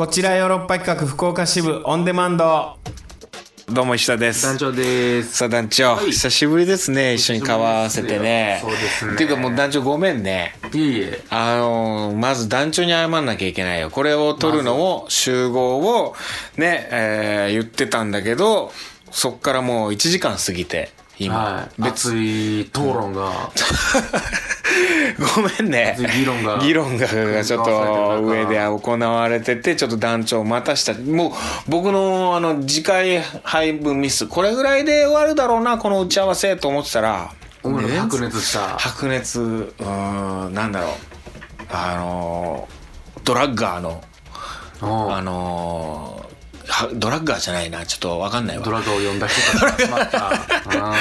こちらヨーロッパ企画福岡支部オンデマンド。どうも石田です。団長です。さあ団長、はい。久しぶりですね一緒に顔合わせてね。そうです。ねっていうかもう団長ごめんね。いえいえ。あのーまず団長に謝んなきゃいけないよ。これを取るのを集合をね、えー言ってたんだけどそっからもう1時間過ぎて今、はい。別。熱い討論が。ごめんね。議論が議論がちょっと上で行われててちょっと団長を待たした。もう僕のあの次回配分ミスこれぐらいで終わるだろうなこの打ち合わせと思ってたら。白熱した。白熱うーんなんだろう。あのドラッガーのう。んあのドラッガーじゃないなちょっとわかんないわ。ドラガを呼んだ人たちが集まった。あ。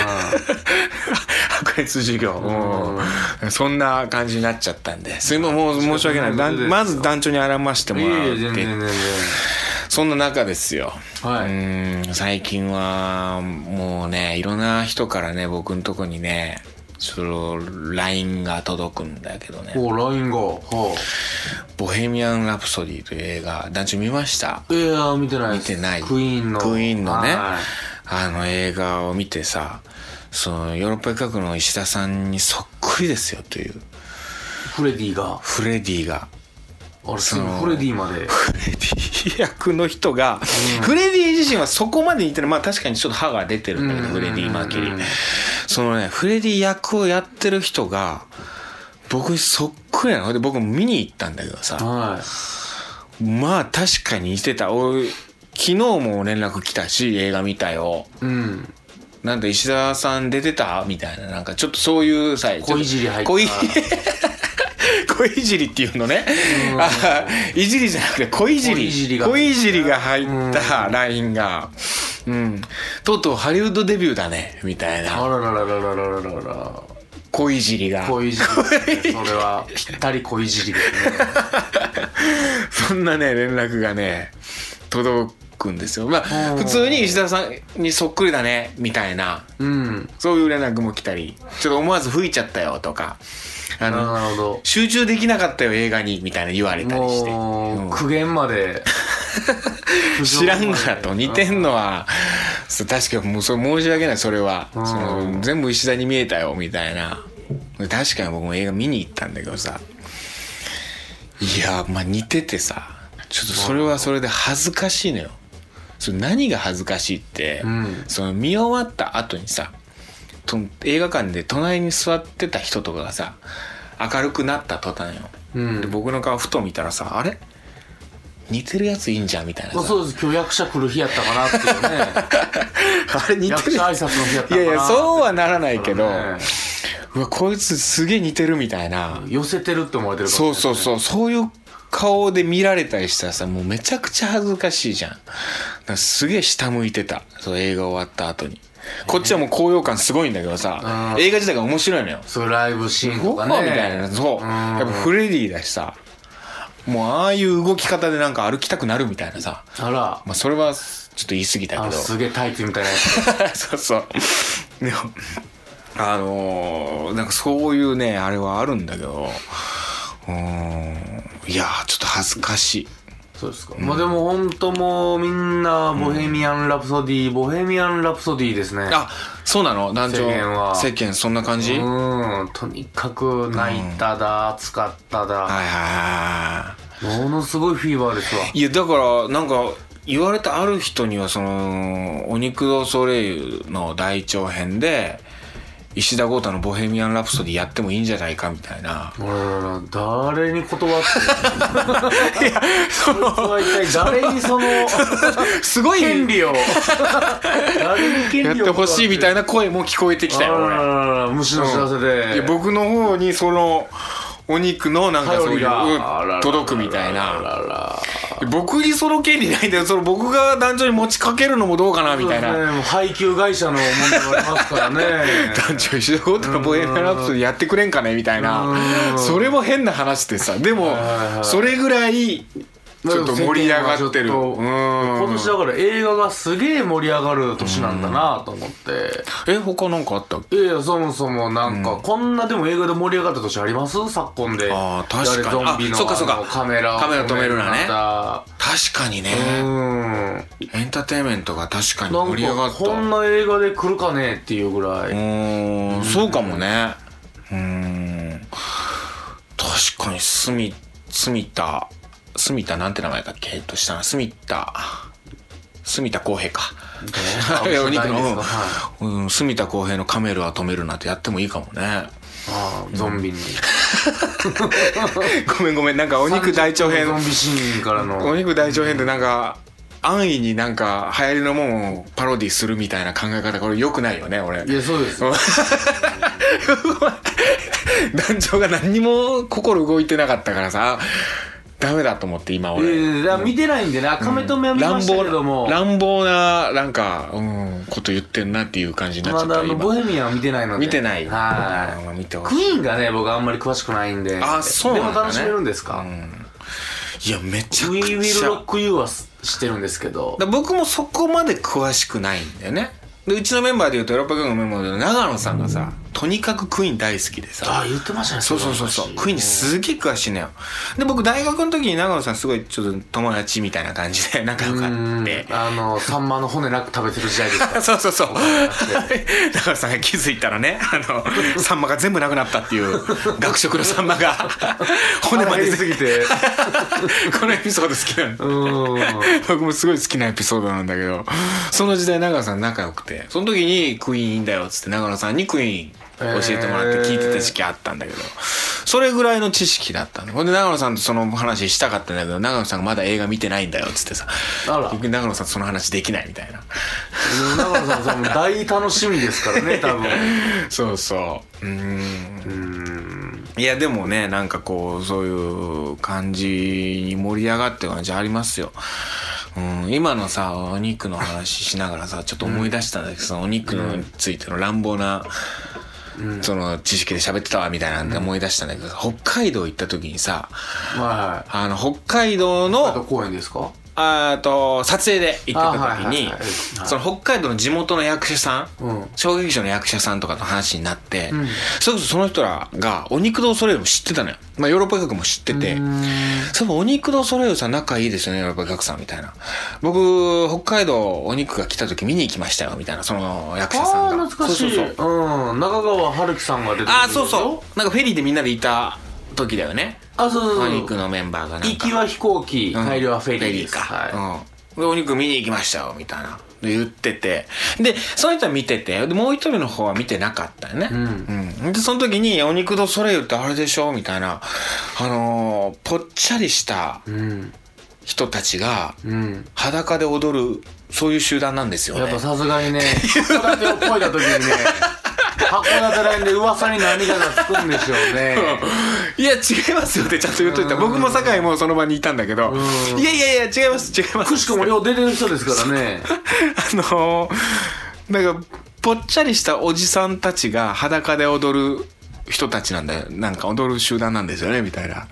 白熱授業、うん。そんな感じになっちゃったんで。すいませんもう申し訳ない。まず団長に謝してーもらって。そんな中ですよ、はい。うーん。最近はもうねいろんな人からね僕のとこにねその LINE が届くんだけどね。お、LINE が。は「ボヘミアン・ラプソディ」という映画団長見ました？あ。いや、見てない見てない。クイーンの。クイーンのね。はあの映画を見てさそのヨーロッパ企画の石田さんにそっくりですよという。いフレディが。フレディが。あれ、すぐフレディまで。フレディ役の人が、フレディ自身はそこまで似てるまあ確かにちょっと歯が出てるんだけど、うんフレディ・マーキュリうんーそのねフレディ役をやってる人が僕にそっくりなの。で僕も見に行ったんだけどさ。はまあ確かに似てた。俺昨日も連絡来たし映画見たよ。い。うん。なんで石田さん出てた？みたいな。なんかちょっとそういうさ小いじり入った。小い小いじりっていうのね、あいじりじゃなくて小いじり。小いじりが小いじりが入った LINE が、うん、とうとうハリウッドデビューだねみたいあなららららららららら。小いじりが。小いじり。それは、ぴったり小いじりですね。そんなね連絡がね届くんですよ。まあうん。普通に石田さんにそっくりだねみたいな。うん。そういう連絡も来たり。ちょっと思わず吹いちゃったよとかあのなるほど。集中できなかったよ映画にみたいな言われたりして、苦言 まで。知らんからと似てんのは。確かにもうそれ申し訳ないそれは。うん。その全部石田に見えたよみたいな。確かに僕も映画見に行ったんだけどさ。いやまあ似ててさ。ちょっとそれはそれで恥ずかしいのよ。それ何が恥ずかしいって、うん。その見終わった後にさと映画館で隣に座ってた人とかがさ明るくなった途端よ、うん。で僕の顔ふと見たらさあれ？似てるやついいんじゃんみたいなさ。まあそうです。今日役者来る日やったかなっていうね。あれ似てる？役者挨拶の日やったかないやいやそうはならないけど、ね。うわこいつすげえ似てるみたいな、寄せてるって思われてるかそうもしれないそうそう。そういう顔で見られたりしたらさもうめちゃくちゃ恥ずかしいじゃん。すげえ下向いてた。そう映画終わった後にこっちはもう高揚感すごいんだけどさうん。映画自体が面白いのよ。そうライブシーンとかね。みたいなそう。うん。やっぱフレディだしさもうああいう動き方でなんか歩きたくなるみたいなさあら。まあそれはちょっと言い過ぎたけど。あすげえタイツみたいなやつ。そうそう。でも、あのーなんかそういうね、あれはあるんだけど、うーん、いやー、ちょっと恥ずかしい。そうですか、まあでも本当もうみんなボヘミアン・ラプソディ、ボヘミアン・ラプソディですね。あ、そうなの？団長。世間は。世間そんな感じ、はいうんとにかく泣いただ暑かっただ、はいはものすごいフィーバーですわ。い。いや、だから、なんか、言われたある人には、その、お肉ドソレイユの大長編で、石田豪太のボヘミアン・ラプソディやってもいいんじゃないかみたいな。誰に断って いやそのは一体誰にその すごい権利を？誰に権利をやってほしいみたいなな声も聞こえてきたよ、俺。虫の知らせで、僕の方にそのお肉のなんかそういう届くみたいあな。僕にその権利ないんだよその僕が団長に持ちかけるのもどうかなみたいな、ね。配給会社の問題がありますからね。団長石田豪太のボヘミアン・ラプソディやってくれんかねみたいな。うん。それも変な話でさ。でもそれぐらいちょっと盛り上がってる。今年だから映画がすげえ盛り上がる年なんだなと思って。え他なんかあったっけ？いやそもそもなんか、こんなでも映画で盛り上がった年あります？昨今で。あー確かに。ゾンビのあそっかそっか。カメラをカメラ止めるなね。確かにね、うん。エンターテインメントが確かに盛り上がった。かこんな映画で来るかねっていうぐらういーんそうかもね。うーん。確かに住住田住田なんて名前だっけ？えっとしたな住田住田浩平か。お肉の、はいうん、住田浩平のカメルは止めるなってやってもいいかもね。ああゾンビに。ごめんごめん。なんかお肉大長編。ゾンビシーンからおの肉大長編でなんか安易になんか流行りのもんをパロディするみたいな考え方これ良くないよね俺。いやそうです 団長が何にも心動いてなかったからさダメだと思って今い俺、やいや見てないんでね。赤目止めは見ましたけども、乱暴ななんか、うん、こと言ってんなっていう感じになっちゃまだあのった今。ボヘミアンは見てないので。見てない。はうん見てクイーンがね僕あんまり詳しくないんで。あそうなんだね。でも楽しめるんですか、いやめちゃく We ち Will ゃ Rock You は知ってるんですけど。だ僕もそこまで詳しくないんだよね。でうちのメンバーでいうとヨーロッパ軍のメンバーでいうと長野さんがさとにかくクイーン大好きでさ。ああ言ってましたねそうそうそうそう。れクイーンにすげえ詳しいのよ。で僕大学の時に長野さんすごいちょっと友達みたいな感じで 仲良かうん。ってあのサンマの骨なく食べてる時代ですか？そうそうそう。長野さんが気づいたらねあのサンマが全部なくなったっていう学食のサンマが。骨まで。減りすぎて。このエピソード好きなの。うん。僕もすごい好きなエピソードなんだけど。その時代長野さん仲良くて。その時にクイーンいいんだよっつって長野さんにクイーン教えてもらって聞いてた時期あったんだけど、それぐらいの知識だったの。ほんで長野さんとその話したかったんだけど長野さんがまだ映画見てないんだよっつってさ。長野さんとその話できないみたいな。長野さんさんも大楽しみですからね 多分。そうそう。うーん。うんいやでもねなんかこうそういう感じに盛り上がってる感じありますよ。うん、今のさお肉の話しながらさちょっと思い出したんだけど、そのお肉についての乱暴な、その知識で喋ってたわみたいなんで思い出したんだけど、北海道行った時にさはいあの北海道の公園ですか？あーと撮影で行ってた時にその北海道の地元の役者さん、うん小劇場の役者さんとかの話になって、んそれこそその人らがお肉堂ソレイユも知ってたのよ。まあヨーロッパ企画も知ってて、そういえばお肉堂ソレイユさん仲いいですよね、ヨーロッパ企画さんみたいな。僕、北海道お肉が来た時見に行きましたよ、みたいな、その役者さああんが。懐かしいそうそうそう。うん中川春樹さんが出てくるああ、そうそう。なんかフェリーでみんなでいた時だよね。あそうそうそうお肉のメンバーがなんか。行きは飛行機うん帰りはフェリーですか。はいうん。で、お肉見に行きましたよ、みたいな。で言ってて。で、その人は見てて、で、もう一人の方は見てなかったよね。うんうん。で、その時に、お肉ドソレイユってあれでしょみたいな。あのーぽっちゃりしたうん人たちが、うん裸で踊る、そういう集団なんですよね。やっぱさすがにね 函館を越えた時にね函館ラインで噂に何かがつくんでしょうねいや、違いますよってちゃんと言っといた。僕も酒井もその場にいたんだけど、うんいやいやいや、違います、違います。くしくもよう出てる人ですからね あのー、なんか、ぽっちゃりしたおじさんたちが裸で踊る人たちなんだよ。なんか踊る集団なんですよね、みたいな。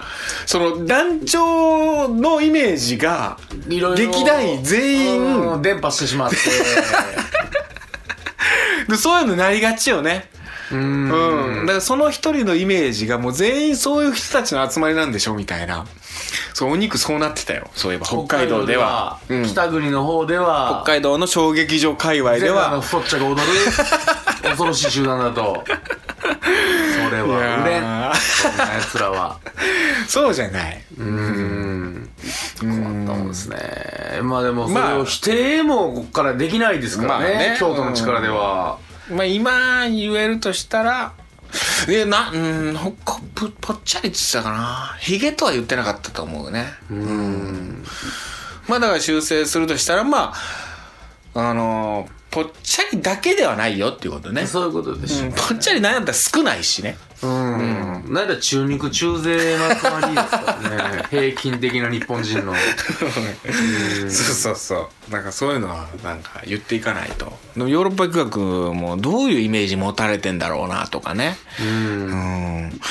その、団長のイメージが、劇団員全員うん伝播してしまって でそういうのなりがちよね。うんうん。だからその一人のイメージがもう全員そういう人たちの集まりなんでしょみたいな。そう、お肉そうなってたよ。そういえば、北海道では。うん北国の方では北海道の小劇場界隈では、太っちゃが踊る 恐ろしい集団だとそれは売れんそんな奴らはそうじゃない。うーん困ったもん。ですねまあでもそれまあ。を否定もここからできないですからね,、まあね。京都の力では、まあ今言えるとしたら、え、な、うん、ほこぽぽっちゃりって言ってたかな。ヒゲとは言ってなかったと思うね。うん。まあだから修正するとしたら、まあ、あのぽっちゃりだけではないよっていうことね。そういうことでしょうん、ぽっちゃりなんやったら少ないしね。うん、なんだ中肉中背の集まりですからね 平均的な日本人のそうそうそう。なんかそういうのはなんか言っていかないと。でもヨーロッパ企画もどういうイメージ持たれてんだろうなとかね。うんうん。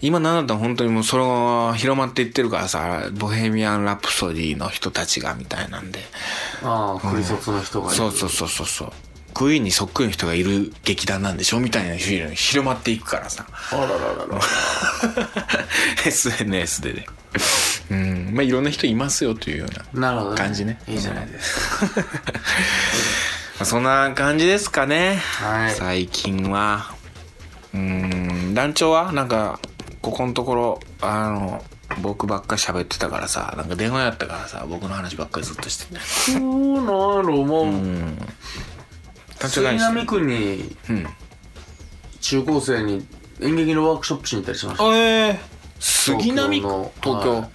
今なんだったら本当にもうそれが広まっていってるからさ、ボヘミアン・ラプソディの人たちがみたいなんで。ああクリソツの人がいるそうそうそうそうそう。クイーンにそっくりの人がいる劇団なんでしょみたいなフィル広まっていくからさ。あらららら。SNS でね。うん。まあいろんな人いますよというような感じね。いいじゃないですか。まあそんな感じですかね、はい。最近は。うん。団長はなんかここのところあの僕ばっかり喋ってたからさなんか電話やったからさ僕の話ばっかりずっとしてて。そうなんやろもう、うん杉並区にうん中高生に演劇のワークショップしに行ったりしました。ええ杉並区？の。東京、はい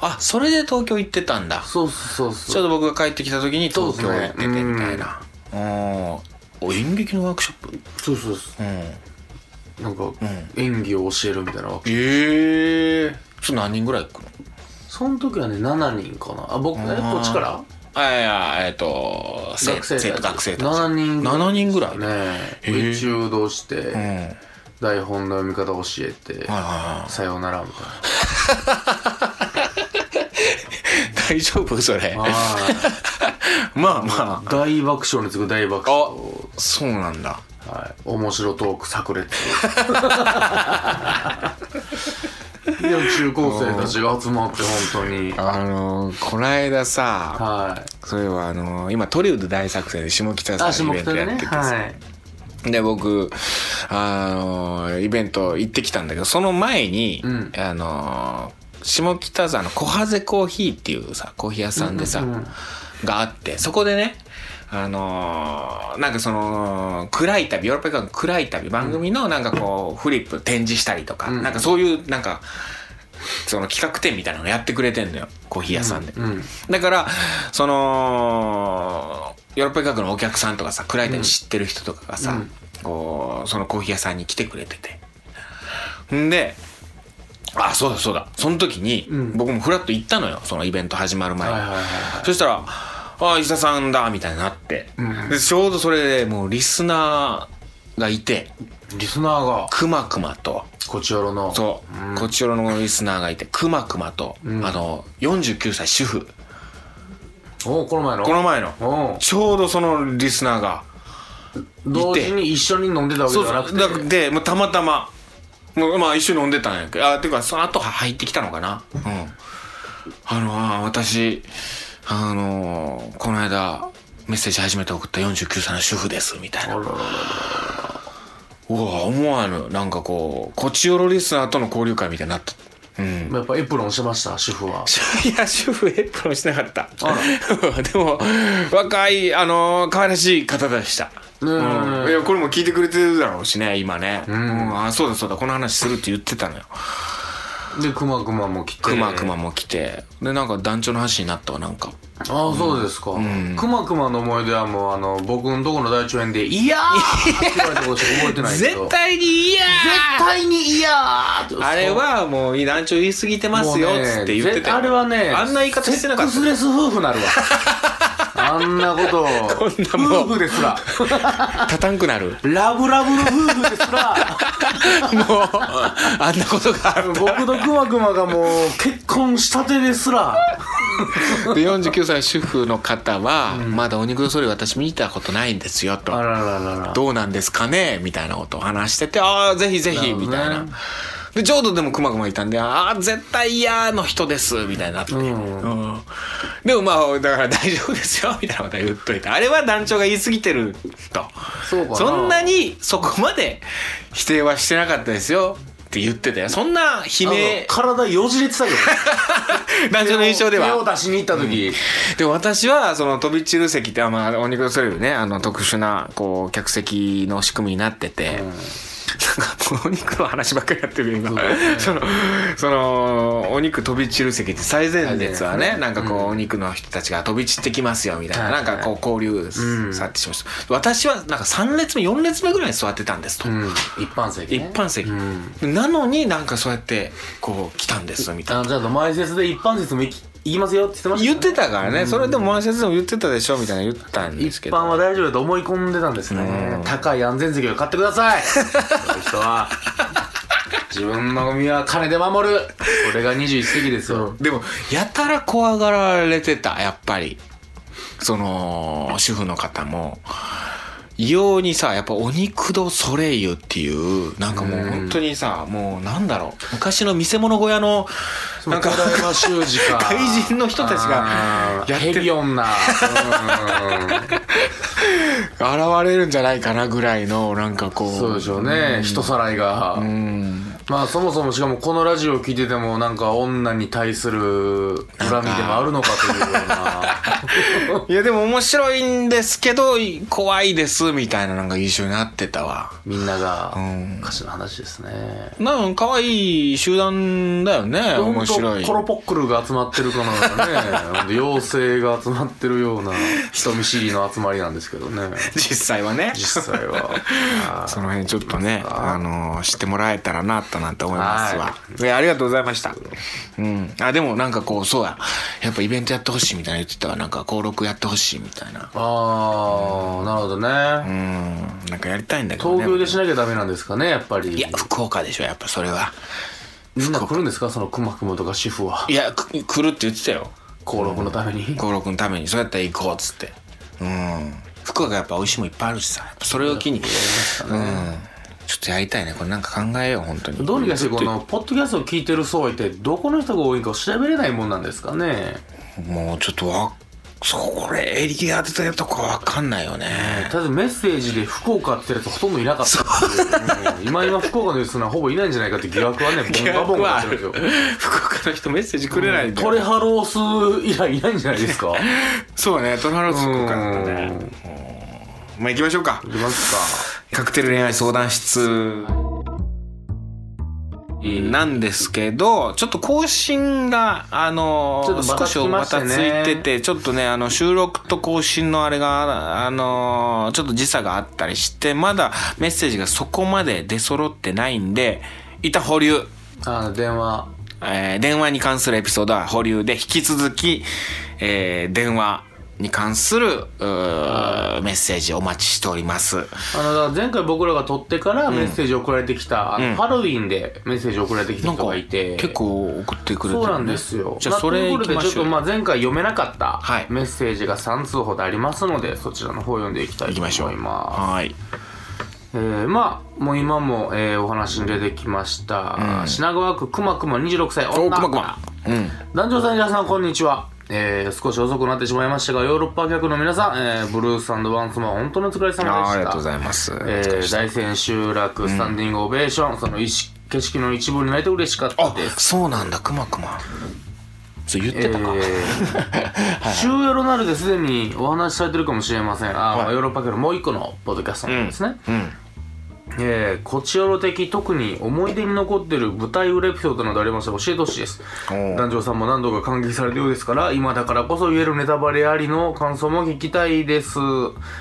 あそれで東京行ってたんだ。そうそうそうちょうど僕が帰ってきた時に東京行ってみたいな、おお演劇のワークショップ？そうそうそう。うん。なんか、演技を教えるみたいなワークショップ。ええそれ何人ぐらい行くの？その時はね7人かな。あ僕えー。こっちから？あいやえっ、と生学生生徒学生たち。7人7人ぐらいね。へー。宇宙動して、台本の読み方教えて、さようならみたい 大丈夫それ？まあ。ま大爆笑に次ぐ大爆あ笑。あそうなんだ。はい、面白トーク炸裂 いや中高生たちが集まって本当に。あのこの間さはい。そういえばあの今トリウッド大作戦で下北あさんイベントやっててさ、はい。で僕あのイベント行ってきたんだけどその前に、うん。あの下北沢の小ハゼコーヒーっていうさコーヒー屋さんでさ、うんうん。があってそこでねあのなんかその暗い旅ヨーロッパ企画の暗い旅番組のなんかこうフリップ展示したりとか、うん。なんかそういうなんかその企画展みたいなのやってくれてんのよコーヒー屋さんで、うん。だからそのヨーロッパ企画のお客さんとかさ暗い旅知ってる人とかがさ、うん。こうそのコーヒー屋さんに来てくれてて。んであそうだそうだ。その時に、うん。僕もフラッと行ったのよそのイベント始まる前に、そしたら「あ石田さんだ」みたいになって、うん。でちょうどそれでもうリスナーがいて。リスナーが。くまくまと。こちらの。そう、ん。こちらのリスナーがいてくまくまと、ん。あの49歳主婦。おこの前の？この前の。おちょうどそのリスナーが同時に一緒に飲んでたわけじゃなくて。でもうたまたまもうまあ一緒に飲んでたんやけど。あていうかその後入ってきたのかな。うん。あのあ私あのこの間メッセージ初めて送った49歳の主婦ですみたいな。うわ思わぬ。なんかこうこちよろリスナーとの交流会みたいになった。うん。やっぱエプロンしてました主婦は。いや主婦エプロンしてなかった。あ でも若いあの可愛らしい方でした。うん。いやこれも聞いてくれてるだろうしね今ね、ん。うん。あそうだそうだこの話するって言ってたのよでくまくまも来て。くまくまも来て。でなんか団長の話になったわなんか。ああそうですか。ん。くまくまの思い出はもうあの僕のとこの大腸炎で「いやー!」って言われたことしか覚えてないけど。絶対にいや絶対に「いやー!」って。あれはもう団長言い過ぎてますよっつって言ってたよ。あれはねあんな言い方してなかった。セックスレス夫婦なるわ あんなこと。こんなもん。夫婦ですら。立たんくなる。ラブラブの夫婦ですら。もうあんなことがある。僕とくまくまがもう結婚したてですら。で49歳主婦の方は、まだお肉のそれ私見たことないんですよと。あらららら。どうなんですかね？みたいなことを話しててああぜひぜひな。るほどね。みたいなでちょうどでもくまくまいたんでああ絶対嫌の人ですみたいになって、ん。うん。でもまあだから大丈夫ですよみたいなことは言っといて。あれは団長が言い過ぎてると。そそんなにそこまで否定はしてなかったですよって言ってたよ。そんな悲鳴。体よじれてたけど。団長の印象では。手を出しに行った時、で私はその飛び散る席ってあまあお肉のそれるねあの特殊なこう客席の仕組みになってて、なんかお肉の話ばっかりやってる今、そのそのお肉飛び散る席って最前列はねなんかこう、お肉の人たちが飛び散ってきますよみたいな、はいなんかこう交流うん。さってしました、私はなんか3列目4列目ぐらいに座ってたんですと、うん、一般席、一ね、般席、うん。なのになんかそうやってこう来たんですみたいな。あじゃあ前説で一般説も行き行きますよって言ってました、言ってたからね、それでも前説でも言ってたでしょみたいな言ったんですけ一ど般は大丈夫だと思い込んでたんですね。うん。高い安全席を買ってください。そういう人は。自分の身は金で守る。これが21世紀ですよ、でもやたら怖がられてたやっぱり。その主婦の方も異様にさやっぱお肉ドソレイユっていうなんかもう本当にさもうなんだろう。昔の見せ物小屋のなんか 怪人の人たちがやってる。ヘビ女 現れるんじゃないかなぐらいのなんかこう。そうでしょうね。人さらいが。うんまあそもそもしかもこのラジオを聞いててもなんか女に対する恨みでもあるのかというような。いやでも面白いんですけど怖いですみたいななんか印象になってたわ。みんながん。歌詞の話ですね。なんか可愛い集団だよね面白い。コロポックルが集まってるかのようなね 妖精が集まってるような人見知りの集まりなんですけどね。実際はね。実際は。その辺ちょっとねあの知ってもらえたらなとなんて思いますわ、、はい。やありがとうございました。うん。あでもなんかこうそうや。やっぱイベントやってほしいみたいな言ってたわ。なんか登録やってほしいみたいな。あーなるほどうねん。なんかやりたいんだけどね。東京でしなきゃダメなんですかねやっぱり。いや福岡でしょやっぱそれは。みんな来るんですかそのくまくまとか主婦は？いやく来るって言ってたよ。登録のために。登録のために。そうやったら行こうっつって。うん。福岡やっぱ美味しいもんいっぱいあるしさ。それを機に。うんちょっとやりたいね。これなんか考えよう本当に。どうにかしてこのポッドキャストを聞いてる層ってどこの人が多いか調べれないもんなんですかね。もうちょっとわそれエリア当てたとかわかんないよね。とりあえずメッセージで福岡ってやつほとんどいなかったん 今今福岡のリスナーほぼいないんじゃないかって疑惑はねボンバボンバしてるんですよ福岡の人メッセージくれないんだよトレハロース以来いないんじゃないですか。そうねトラロス福岡だったね。うんまあ行きましょうか。いきますカクテル恋愛相談室。なんですけど、ちょっと更新が、あの少しましたついてて、ちょっとね、あの、収録と更新のあれが、あのちょっと時差があったりして、まだメッセージがそこまで出揃ってないんで、一旦保留。かあ電話。えー電話に関するエピソードは保留で、引き続き、えー電話に関する、メッセージお待ちしております。あの前回僕らが撮ってからメッセージ送られてきた、うんハロウィンでメッセージ送られてきた人がいて結構送ってくれてる、ね。そうなんですよじゃあそれまあということで行きましょう。ちょっとまあ前回読めなかったはいメッセージが3通ほどありますのでそちらの方を読んでいきたいと思行きましょう。いますはい。えーまあもう今も、えーお話に出てきました、うん品川区くまくま26歳お、女くまくま。うん。男女さん皆さんこんにちはえー少し遅くなってしまいましたがヨーロッパ客の皆さん、えーブルースワンスマン本当にお疲れ様でした。ありがとうございます。えー、様大千秋楽スタンディングオベーション、その意識景色の一部になれて嬉しかったあで、す。そうなんだ、くまくま。そう言ってたか。えー、週ヨロなるですでにお話しされてるかもしれません。あ、はい。ヨーロッパ系のもう一個のポッドキャストなんですね、うん。えー、こちよろ的特に思い出に残ってる舞台裏エピソードなどありましたら教えてほしいです。男女さんも何度か感激されるようですから今だからこそ言えるネタバレありの感想も聞きたいです、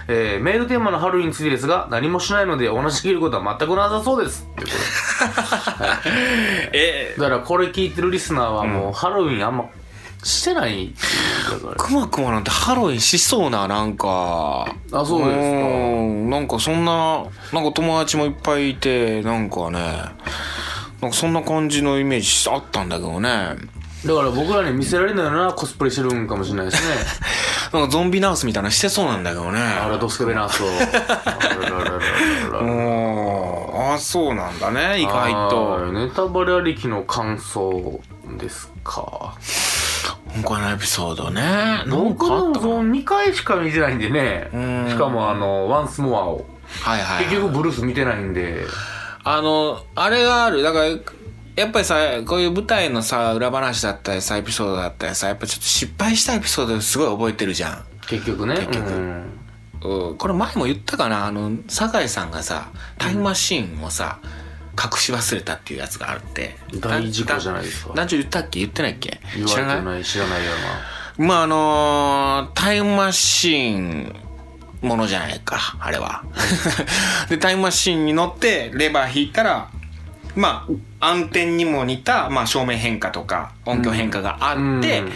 えー、メールテーマのハロウィンについてですが何もしないのでお話しできることは全くなさそうです。ってことえだからこれ聞いてるリスナーはもうハロウィンあんましてないくまくまなんてハロウィンしそうな、なんか。あそうですかんなんかそんな、なんか友達もいっぱいいて、なんかね、なんかそんな感じのイメージあったんだけどね。だから僕らに見せられないなコスプレしてるんかもしれないですね なんかゾンビナースみたいなのしてそうなんだけどね。あらドスケベナースをああ、そうなんだね、意外と。はいネタバレありきの感想ですか他のエピソードね。なん僕かあったかな？もその2回しか見てないんでね。ん。しかもあの「ワンスモアを。はいはい、結局ブルース見てないんで。あの、あれがある。だから、やっぱりさ、こういう舞台のさ、裏話だったりさ、エピソードだったりさ、やっぱちょっと失敗したエピソードすごい覚えてるじゃん。結局ね。結局。うん。うん。これ前も言ったかな？あの、酒井さんがさ、タイムマシーンをさ、隠し忘れたっていうやつがあって。大事故じゃないですか。男女言ったっけ？言ってないっけ？言われて知らない？知らないよまああのータイムマシーンものじゃないか、あれは。で、タイムマシーンに乗ってレバー引いたら、まあ、暗転にも似た、まあ、照明変化とか音響変化があって、うん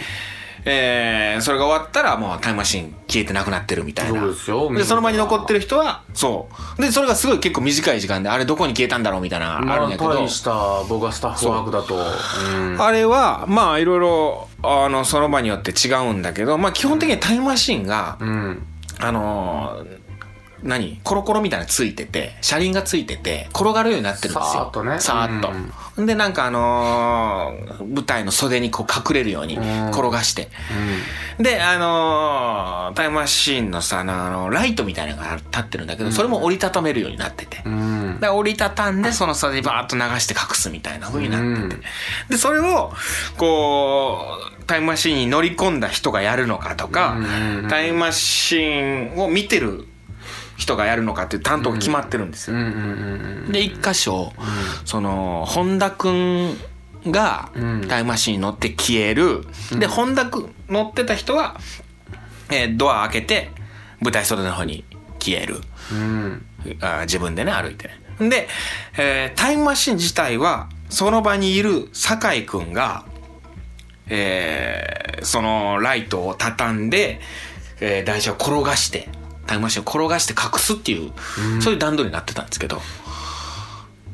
えーそれが終わったらもうタイムマシーン消えてなくなってるみたいな。そうですよで、その場に残ってる人は、そう。で、それがすごい結構短い時間で、あれどこに消えたんだろうみたいな、まああるんやけど。大した僕はスタッフワークだとうんあれは、まあ、いろいろ、あの、その場によって違うんだけど、まあ、基本的にタイムマシンが、うんあのー何？コロコロみたいなのついてて、車輪がついてて、転がるようになってるんですよ。さーっとねさーっと。で、なんかあのー舞台の袖にこう隠れるように転がして。で、あのータイムマシーンのさ、あのあの、ライトみたいなのが立ってるんだけど、それも折りたためるようになってて。うんで折りたたんで、その袖にバーッと流して隠すみたいな風になってて。で、それを、こう、タイムマシーンに乗り込んだ人がやるのかとか、タイムマシーンを見てる人がやるのかっていう担当が決まってるんですよ。で、一箇所、その、本田くんがんタイムマシーンに乗って消える。で、本田くん乗ってた人は、えードア開けて、舞台袖の方に消える。うんあ自分でね、歩いてね。で、えータイムマシン自体は、その場にいる酒井くんが、えーそのライトを畳んで、えー台車を転がして、タイムマシンを転がして隠すっていう、そういう段取りになってたんですけど、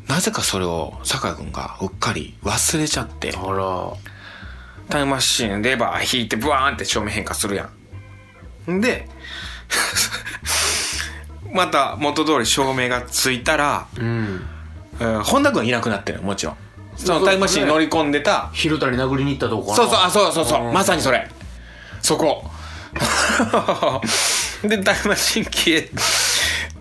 なぜかそれを酒井くんがうっかり忘れちゃって、タイムマシンレバー引いてブワーンって正面変化するやん。んで、また元通り照明がついたら、うんえー本田君いなくなってるもちろん。そのタイムマシンに乗り込んでた、昼谷殴りに行ったとこそうそう、あ、そうそうそう、うんまさにそれ。そこ。で、タイムマシン消え、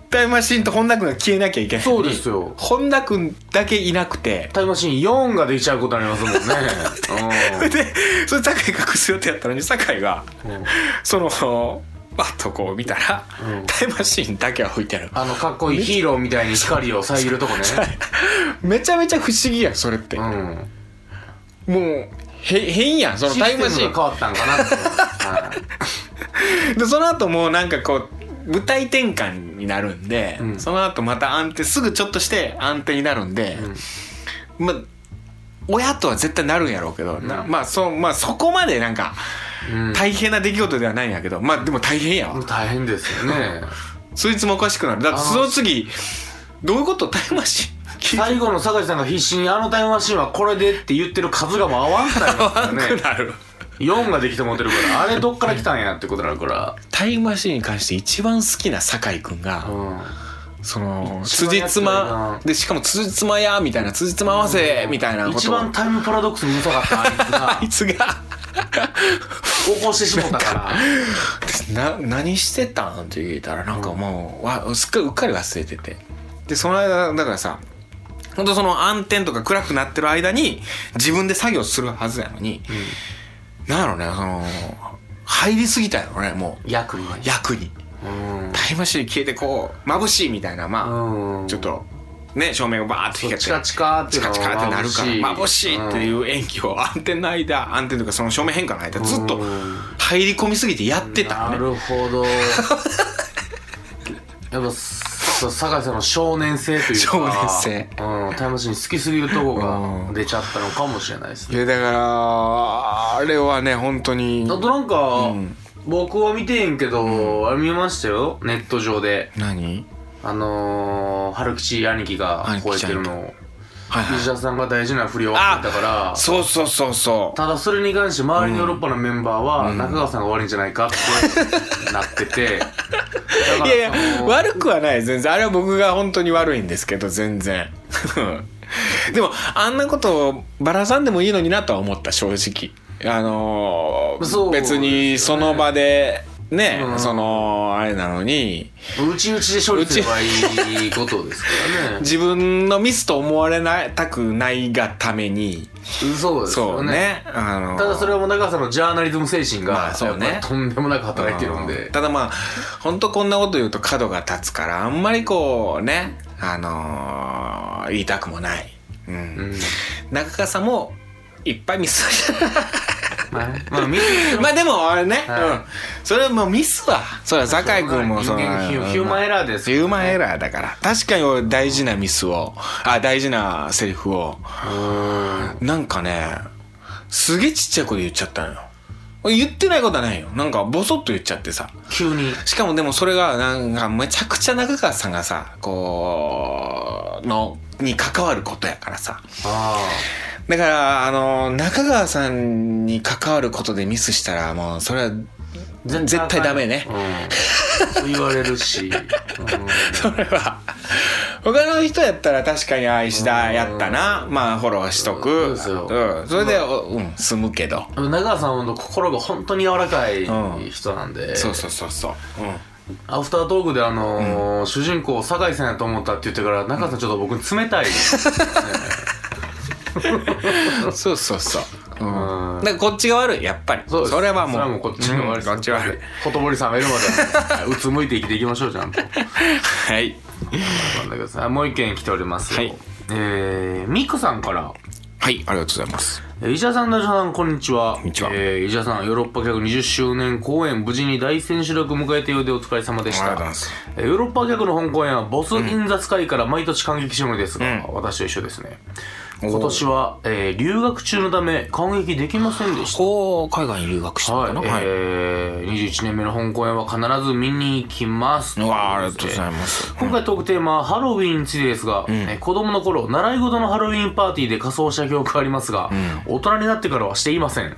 タイムマシンと本田君が消えなきゃいけない。そうですよ。本田君だけいなくて、タイムマシーン4ができちゃうことになりますもんね。で、それ酒井が隠す予定やったのに、酒井が、うん。その、バッとこう見たら、うん。タイムマシンだけは置いてある。あのかっこいいヒーローみたいに光を遮るとこね。めちゃめちゃ不思議やん、それって。うん。もう、へ、変やん、そのシタイムマシン。ステムが。変わったんかなってはい。で、その後もうなんかこう、舞台転換になるんで、うん。その後また安定、すぐちょっとして安定になるんで、まあ、親とは絶対なるんやろうけど、なまあ、そう、まあそこまでなんか、うん。大変な出来事ではないんやけど、まあでも大変やわ。大変ですよね。そいつもおかしくなる。だってその次、どういうこと？タイムマシン 最後の酒井さんが必死にあのタイムマシーンはこれでって言ってる数がもう合わんくなりますからくねなる。4ができてもってるからあれどっから来たんやってことになるから。タイムマシンに関して一番好きな酒井くんが、うん。その、辻褄、で、しかも辻褄や、みたいな、辻褄合わせ、みたいなこと。を一番タイムパラドックスにうるさかったあいつが。あいつが、起こしてしもったから。な、何してたん？って聞いたら、なんかもう、わすっかりうっかり忘れてて。で、その間、だからさ、本当その暗転とか暗くなってる間に、自分で作業するはずやのに、なんやろね、その、入りすぎたやろね、もう、役に。役に。うん。タイムマシン消えてこう、眩しいみたいな、まあ、うん。ちょっと、ね、照明がバーッと光って。チカチカってチカチカってなるから、眩眩しいっていう演技を暗転の間、暗転とかその照明変化の間、ずっとうん。入り込みすぎてやってたね。るほど。やっぱそう酒井さんの少年性というか少年性。うん、タイムマシン好きすぎるとこが出ちゃったのかもしれないですね。いや、だから、あれはね、本当に。あ、となんか、ん。僕は見てへんけど、あれ見ましたよネット上で。何？あのー、春吉兄貴が超えてるのをはいはい石田さんが大事な振りを忘れたからそうそうそうそう。ただそれに関して周りのヨーロッパのメンバーは中川さんが悪いんじゃないかってなってて いやいや、悪くはない、全然。あれは僕が本当に悪いんですけど、全然。でも、あんなことをばらさんでもいいのになとは思った、正直。あのーね別にその場で、ね、うん。その、あれなのに、うちうちで処理すればいいことですからね。自分のミスと思われなたくないがために、そうですそよね。うね。あのーただそれはもう中川さんのジャーナリズム精神が、まあそうね。とんでもなく働いてるんで。ただまあ本当こんなこと言うと角が立つからあんまりこうねあのー言いたくもない、うん。うん。中川さんもいっぱいミスまあねまあまあでもあれね、はい。うん。それはもうミスは。それは酒井君もそのヒューマンエラーですヒューマンエラーだから。確かに俺大事なミスを。あ大事なセリフを。うん。なんかねすげえちっちゃい声で言っちゃったのよ。言ってないことはないよ。なんかボソッと言っちゃってさ。急に。しかもでもそれがなんかめちゃくちゃ中川さんがさ、こう、の、に関わることやからさ。あだから、あの、中川さんに関わることでミスしたらもうそれは絶対ダメね。うん。言われるし、うん。それは。他の人やったら確かにあ石田やったな。まあフォローしとく。うん。それでおうん済むけど。中川さんの心が本当に柔らかい人なんで、そうそうそうそう。アフタートークであのー主人公酒井さんやと思ったって言ってから中川さんちょっと僕に冷たい、う んそうそうそう。うん。うん。だからこっちが悪いやっぱり。そうです。れはもう。それはもうこっちが悪い。うんこっち悪い。ほとぼり冷めるまでは うつむいて生きていきましょうちゃんと。はい。なんだけどさもう一件来ておりますよ、はい。えー、ミクさんから。はいありがとうございます。えー石田さん、ダジャさん、こんにちは。こんにちは。えー、石田さん、ヨーロッパ客20周年公演、無事に大千秋楽を迎えたようでお疲れ様でした。ありがとうございます。えーヨーロッパ客の本公演は、ボス・イン・ザ・スカイから毎年感激してるのですが、私と一緒ですね。今年は、えー留学中のため、感激できませんでした。こう海外に留学したのはい、えー、21年目の本公演は必ず見に行きます。うわありがとうございます。今回トークテーマはハロウィンについてですが、え子供の頃習い事のハロウィンパーティーで仮装した記憶がありますが、大人になってからはしていません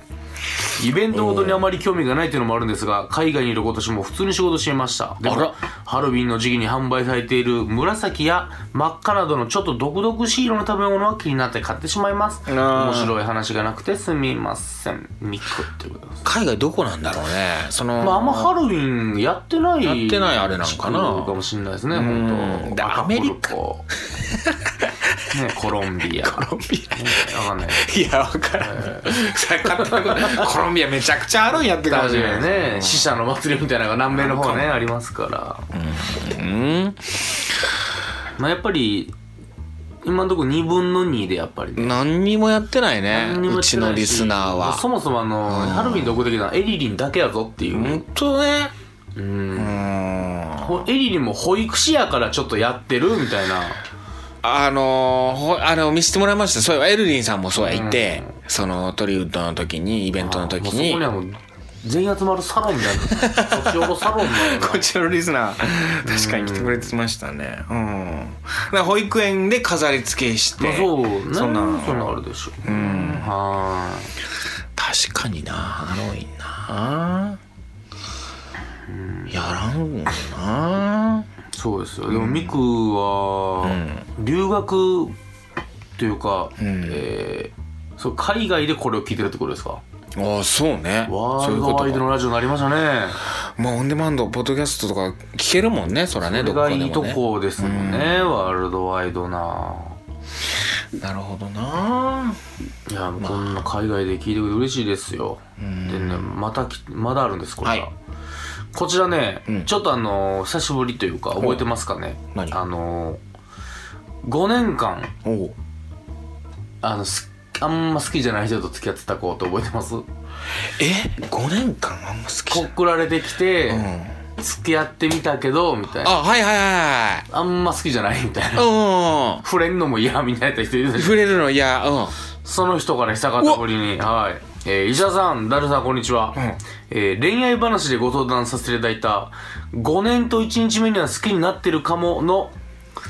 イベントごとにあまり興味がないというのもあるんですが海外にいる今年も普通に仕事していました。でもハロウィンの時期に販売されている紫や真っ赤などのちょっと毒々しい色の食べ物は気になって買ってしまいます。ー。面白い話がなくてすみません。ミクってことです。海外どこなんだろうね。そのまあ、あんまハロウィンやってないやってないあれなのかな。かもしれないですね、ん。本当。でアメリカ ね、コロンビア。コロンビア。わかんない。いやわからんコロンビアめちゃくちゃあるんやってかもし確れないかにね、死者の祭りみたいなのが南米の方ね、ありますから。うんまあ、やっぱり、今のところ2分の2でやっぱりね。何にもやってないねうちのリスナーはそもそもあの、ハロウィン独特なエリリンだけやぞっていう。本当ねうんエリリンも保育士やからちょっとやってるみたいな。あのーほあの見せてもらいました。そういえばエルリンさんもそうやいて、そのトリウッドの時にイベントの時に。にはもう全員集まるサロンみたいな。年頃サロンみたいな。こちらのリスナー確かに来てくれてましたね。うん。だから保育園で飾り付けして、まあそうね。そんな。そんなあるでしょう。ん。は確かにな。ハロウィンなやらんなーいそうですよ。でもミクは留学というかえーそう海外でこれを聞いてるってことですか？ああそうね。ワールドワイドのラジオになりましたね。まあオンデマンドポッドキャストとか聞けるもんねそらねどこかでもね。がいいとこですもんねワールドワイドな。なるほどな。いやこんな海外で聞いてくれて嬉しいですよ。でねまたきまだあるんですこれが、はいこちらね、ん。ちょっとあのー久しぶりというか覚えてますかね？何？あのー、5年間おう。あのすあんま好きじゃない人と付き合ってた子って覚えてます？え？5年間あんま好きじゃ告られてきて、ん。付き合ってみたけどみたいな。あはいはいはいあんま好きじゃないみたいな。はいうん。触れんのも嫌みたいな人いるでしょ。触れるのいやうんその人から久方ぶりに、はい。えー、石田さん、ダルさん、こんにちは。えー恋愛話でご相談させていただいた、5年と1日目には好きになってるかもの、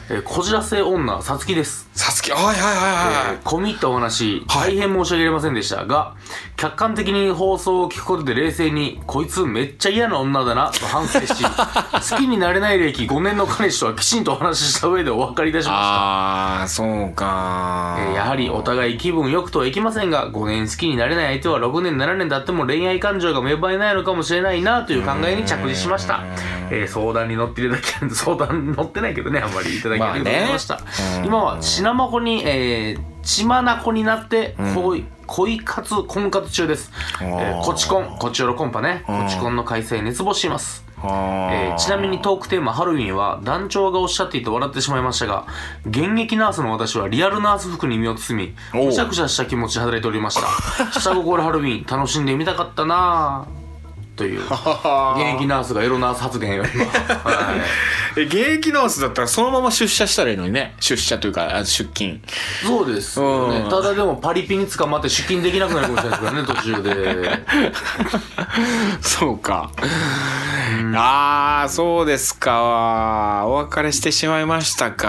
えーこじらせ女、さつきです。さつきはいはいはいはいえー込み入ったお話、大変申し訳ありませんでしたが、客観的に放送を聞くことで冷静に、こいつめっちゃ嫌な女だな、と反省し、好きになれない歴5年の彼氏とはきちんとお話しした上でお別れいたしました。ああそうかえーやはりお互い気分よくとはいきませんが、5年好きになれない相手は6年、7年経っても恋愛感情が芽生えないのかもしれないなという考えに着地しました。えー相談に乗っていただき、相談に乗ってないけどね、あんまりいただきありがとうございました。今は血まこに、えー、血まなこになって、恋、恋活、婚活中です。えー、こちコン、こちよろコンパね。こちコンの開催熱望しています。えーちなみにトークテーマハロウィンは団長がおっしゃっていて笑ってしまいましたが現役ナースの私はリアルナース服に身を包みむしゃくしゃした気持ちで働いておりました。下心ハロウィン楽しんでみたかったなぁという。現役ナースがエロナース発言よ今、はい。え現役ナースだったらそのまま出社したらいいのにね。出社というかあ出勤。そうですよね。うん。ただでもパリピに捕まって出勤できなくなるかもしれないですからね途中で。そうか。ああそうですか。お別れしてしまいましたか。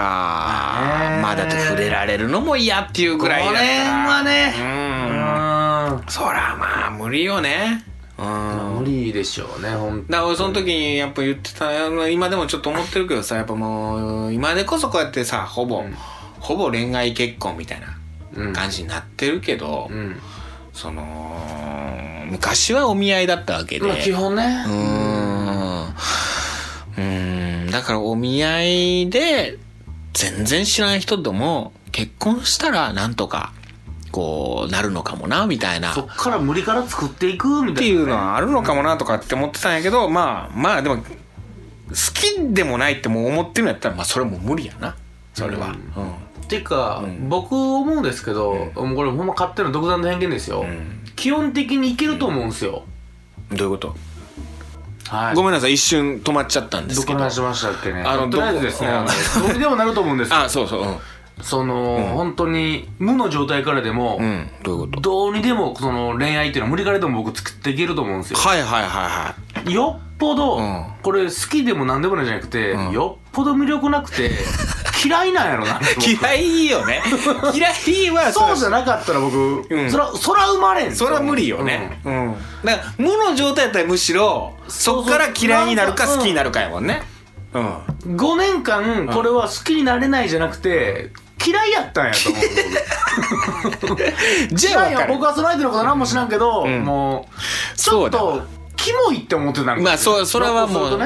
まあだって触れられるのも嫌っていうぐらいだ5ったら。年はね。うん。うん。そらまあ無理よね無理でしょうねほんだから俺その時にやっぱ言ってた今でもちょっと思ってるけどさやっぱもう今でこそこうやってさほぼ、うん。ほぼ恋愛結婚みたいうん。な感じになってるけど、うん。その昔はお見合いだったわけで、まあ基本ね。うん。だからお見合いで全然知らない人とも結婚したらなんとかこうなるのかもなみたいな。そっから無理から作っていくみたいなね、っていうのはあるのかもなとかって思ってたんやけど、まあまあでも好きでもないってもう思ってるんやったらまあそれも無理やな。それは。うん。うん。っていうか、うん。僕思うんですけど、もうこれほんま勝手な独断の偏見ですよ、うん。基本的にいけると思うんですよ、どういうこと？はい。ごめんなさい一瞬止まっちゃったんでどすけど。こ話しましたっけね。あのとりあえずですねどうにでもなると思うんですよ。あそうそううんその、本当に無の状態からでも、うん。どういうこと？どうにでもその恋愛っていうのは無理からでも僕作っていけると思うんですよ。はいはいはいはい。よっぽど、うん。これ好きでも何でもないじゃなくて、うん。よっぽど魅力なくて 嫌いなんやろな僕嫌いよね。嫌いはそうじゃなかったら僕、ん。そらそら生まれんそれは無理よね。うん、だから無の状態だったらむしろそっから嫌いになるか好きになるかやもんねうん。うん、5年間これは好きになれないじゃなくて嫌いやったんやと思う。僕 じゃあ僕はその相手のこと何も知らんけど、ん。もうちょっとキモいって思ってたんかまあそうそれはもう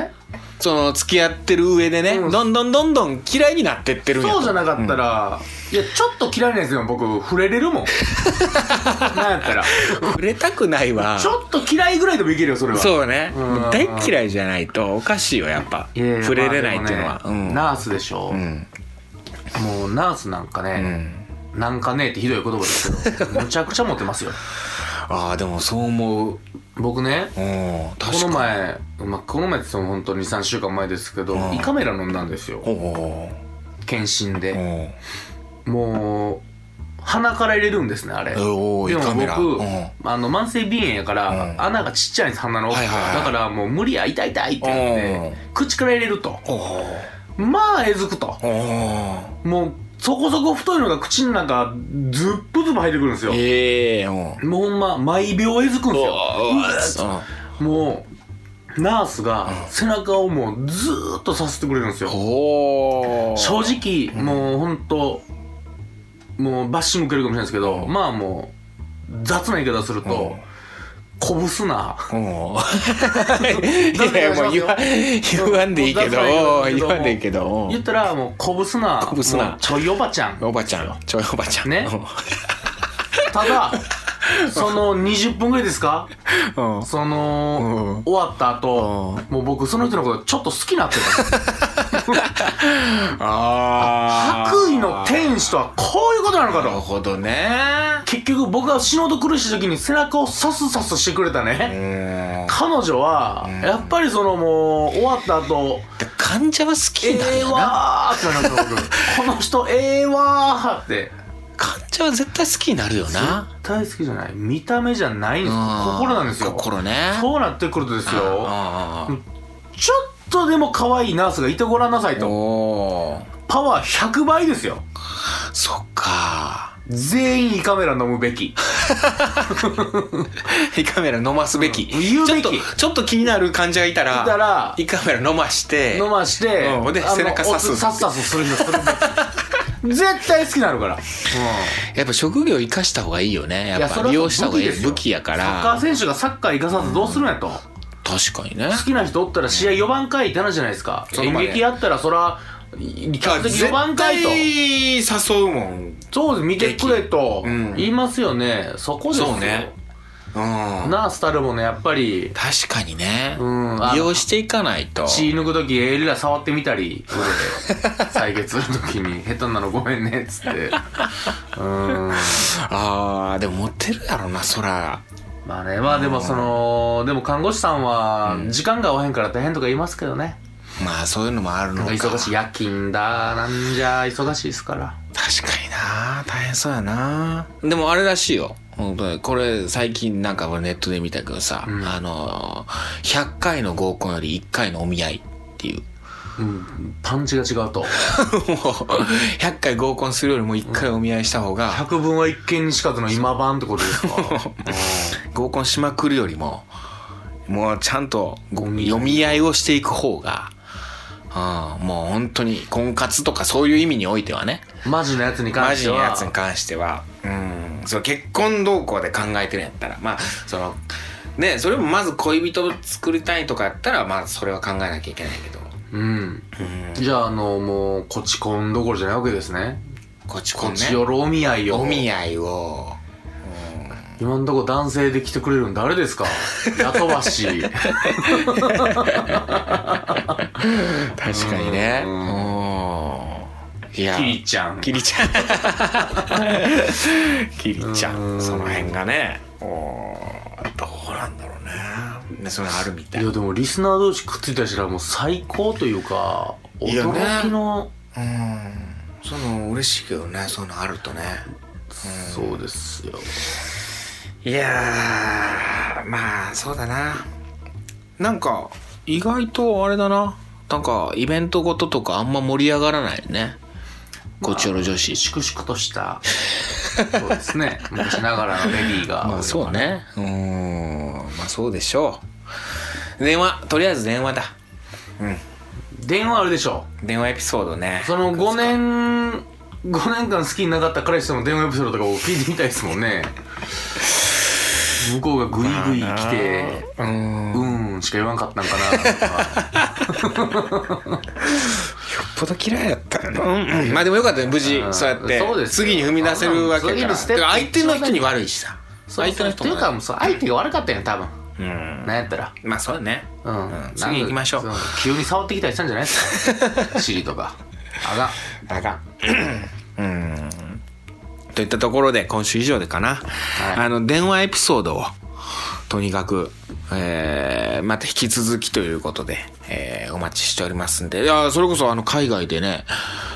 その付き合ってる上でね、うん。どんどんどんどん嫌いになってってるんやそうじゃなかったら、いやちょっと嫌いなんですよ僕。触れれるもん。なんやったら。触れたくないわ。ちょっと嫌いぐらいでもいけるよそれは。そうね。うん。大嫌いじゃないとおかしいよやっぱ。いやいや触れれないっていうのは、まあでもねナースでしょ、うん。もうナースなんかうね、ん。なんかねってひどい言葉ですけど むちゃくちゃモテますよああでもそう思う。僕ねうん確かに。この前、まあ、この前ってその本当に23週間前ですけど、うん。胃カメラ飲んだんですよ。おお検診で、おもう鼻から入れるんですねあれ。おおでも胃カメラ。僕、うん。あの慢性鼻炎やから、うん。穴がちっちゃいんです鼻の奥が、はいはいはい。だからもう無理や痛い痛いって言って、口から入れると。おおまあえずくと。おおもうそこそこ太いのが口の中ずっぷずぷ入ってくるんですよ。ええうん。もうほんま毎秒えずくんですよ。もうナースが背中をもうずーっとさせてくれるんですよ。正直もうほんともうバッシング受けるかもしれないですけどまあもう雑な言い方するとこぶすな。おお いやもう言わ言わんでいいけど言わんでいいけど。言ったらもうこぶすな。こぶすなちょいおばちゃん。おばちゃん。ちょいおばちゃん。ね。ただその20分ぐらいですか？うん。その、うん。終わった後、もう僕その人のことちょっと好きになってた。ああ白衣の天使とはこういうことなのかと。なるほどね。結局僕が死のうと苦しい時に背中をサスサスしてくれたうね、ん彼女は、やっぱりそのもう終わった後で患者は好きええになるよな。わーってなりました僕この人ええわーって患者は絶対好きになるよな。絶対好きじゃない。見た目じゃないんです。うん。心なんですよ。心ね。そうなってくるとですよ。あちょっとでも可愛いナースがいてごらんなさいあとパワー100倍ですよ。そっか。全員胃カメラ飲むべき。胃カメラ飲ますべき、言うべき。ちょっとちょっと気になる患者がいたらいたら胃カメラ飲まして。飲まして、うん。で背中刺す。さっさすする人す。るべき 絶対好きになるから、やっぱ職業生かした方がいいよね。やっぱ利用した方がいい。武器やかサッカーら選手がサッカー生かさずどうするんやと、確かにね。好きな人おったら試合4番会ってなるじゃないですか。演劇やったらそら客席4番会と。絶対誘うもん。そうです見てくれとうん。言いますよね、そこですよ。ねうん。ナースたるもねやっぱり。確かにね、うん。利用していかないと。血抜く時エリラ触ってみたり 採血する時に。下手なのごめんねっつって。うん。ああでも持ってるやろなそら。まあねまあでもそのでも看護師さんは時間が合わへんから大変とか言いますけどね、まあそういうのもあるのか。忙しい夜勤だなんじゃ忙しいですから。確かにな大変そうやな。でもあれらしいよ本当にこれ最近なんか俺ネットで見たけどさ、うん。あの100回の合コンより1回のお見合いっていう。うん。パンチが違うと。もう100回合コンするよりも1回お見合いした方が百分は一見にしかずの今版ってことですか？合コンしまくるよりももうちゃんと読み合いをしていく方が、うん、もう本当に婚活とかそういう意味においてはね。マジのやつに関マジしては。のやつに関しては、うん、その結婚動向で考えてるんやったら。まあそのねそれもまず恋人を作りたいとかやったらまあそれは考えなきゃいけないけど、うん。じゃああのもうこちこんどころじゃないわけですね。こっちこんね。こちよろお見合いを。お見合いを今んとこ男性で来てくれるの誰ですか？雇わし。確かにね。ううんいや。キリちゃん。キリちゃん。キリちゃうん。んその辺がね。おどうなんだろうね。ねそれあるみたい。いやでもリスナー同士くっついたりしたらもう最高というか驚きの、うん。その嬉しいけどねそういうのあるとね。そうですよいやーまあそうだな。なんか意外とあれだな。なんかイベントごととかあんま盛り上がらないよね。こちおろ女子。粛々とした そうですね。昔ながらのレディーがまあそうね。うーん。まあそうでしょう。電話。とりあえず電話だ。うん。電話あるでしょ。電話エピソードね。その5年5年間好きになかった彼氏との電話エピソードとかを聞いてみたいですもんね向こうがグイグイ来てうーん「うん」しか言わんかったんかな。とかよっぽど嫌いだったよな、うんうん。まあでもよかったね無事うん。そうやって。そうですよ。次に踏み出せるわけだから。相手の人に悪いしさ。相手の人っていうかもう相手が悪かったよ多分。うん。なんやったら。まあそうだね。うん、うん。次行きましょう。急に触ってきたりしたんじゃない？ですか尻とか。あがあかん。うんといったところで今週以上でかな、い。あの電話エピソードをとにかく、えー、また引き続きということで、えー、お待ちしておりますんで。いやそれこそあの海外でね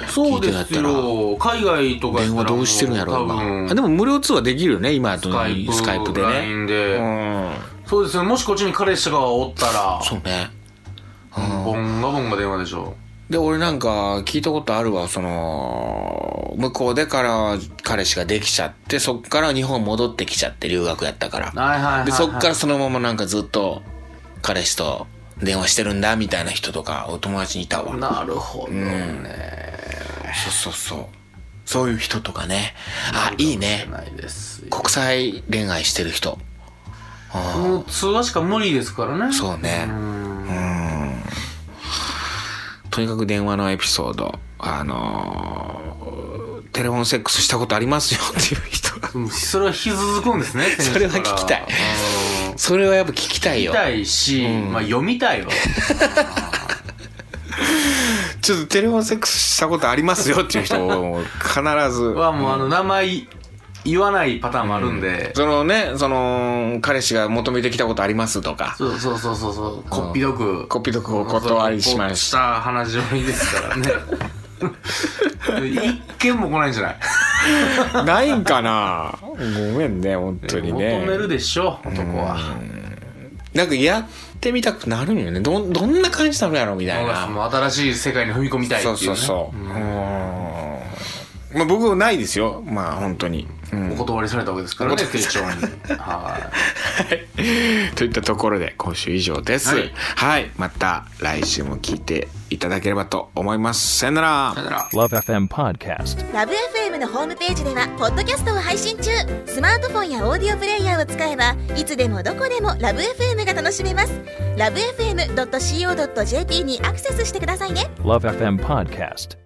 そうです聞いてたらよ海外とかやったら電話どうしてるんやろ今あでも無料通話できるよね今とスカイプスカイプでね。で。うん。そうですよ。もしこっちに彼氏がおったら。そうね。ボンガボンガ電話でしょで俺なんか聞いたことあるわ。その向こうでから彼氏ができちゃってそっから日本戻ってきちゃって留学やったから。はいはいはい、はい、でそっからそのままなんかずっと彼氏と電話してるんだみたいな人とかお友達にいたわ。なるほどね、そうそうそう。そういう人とかね。あいいね。国際恋愛してる人。もう通話しか無理ですからね。そうね。うんとにかく電話のエピソードあのーテレフォンセックスしたことありますよっていう人が。うんそれは引き続くんですね それは聞きたい。うん。それはやっぱ聞きたいよ。聞きたいし、まあ読みたいわ。ちょっとテレフォンセックスしたことありますよっていう人を必ず。はもうあの名前言わないパターンもあるんで、そのねその彼氏が求めてきたことありますとか。そうそうそうそうそう。こっぴどく。こっぴどくお断りしましした。話のいいですからね。一件も来ないんじゃない？ないんかな？ごめんね本当にね。求めるでしょ男は。なんかやってみたくなるんよね。どんどんな感じなのやろみたいな。もう新しい世界に踏み込みたいってそいうう、ね、そうそうう。ん。まあ僕はないですよ。まあ本当に。うんお断りされたわけですからね丁重に。はといったところで今週以上です。はい。はい。また来週も聞いていただければと思います。さよなら。いさよなら。Love FM Podcast. ラブ f m のホームページではポッドキャストを配信中。スマートフォンやオーディオプレイヤーを使えばいつでもどこでもラブ f m が楽しめます。ラブ FM.co.jp にアクセスしてくださいね。Love FM Podcast.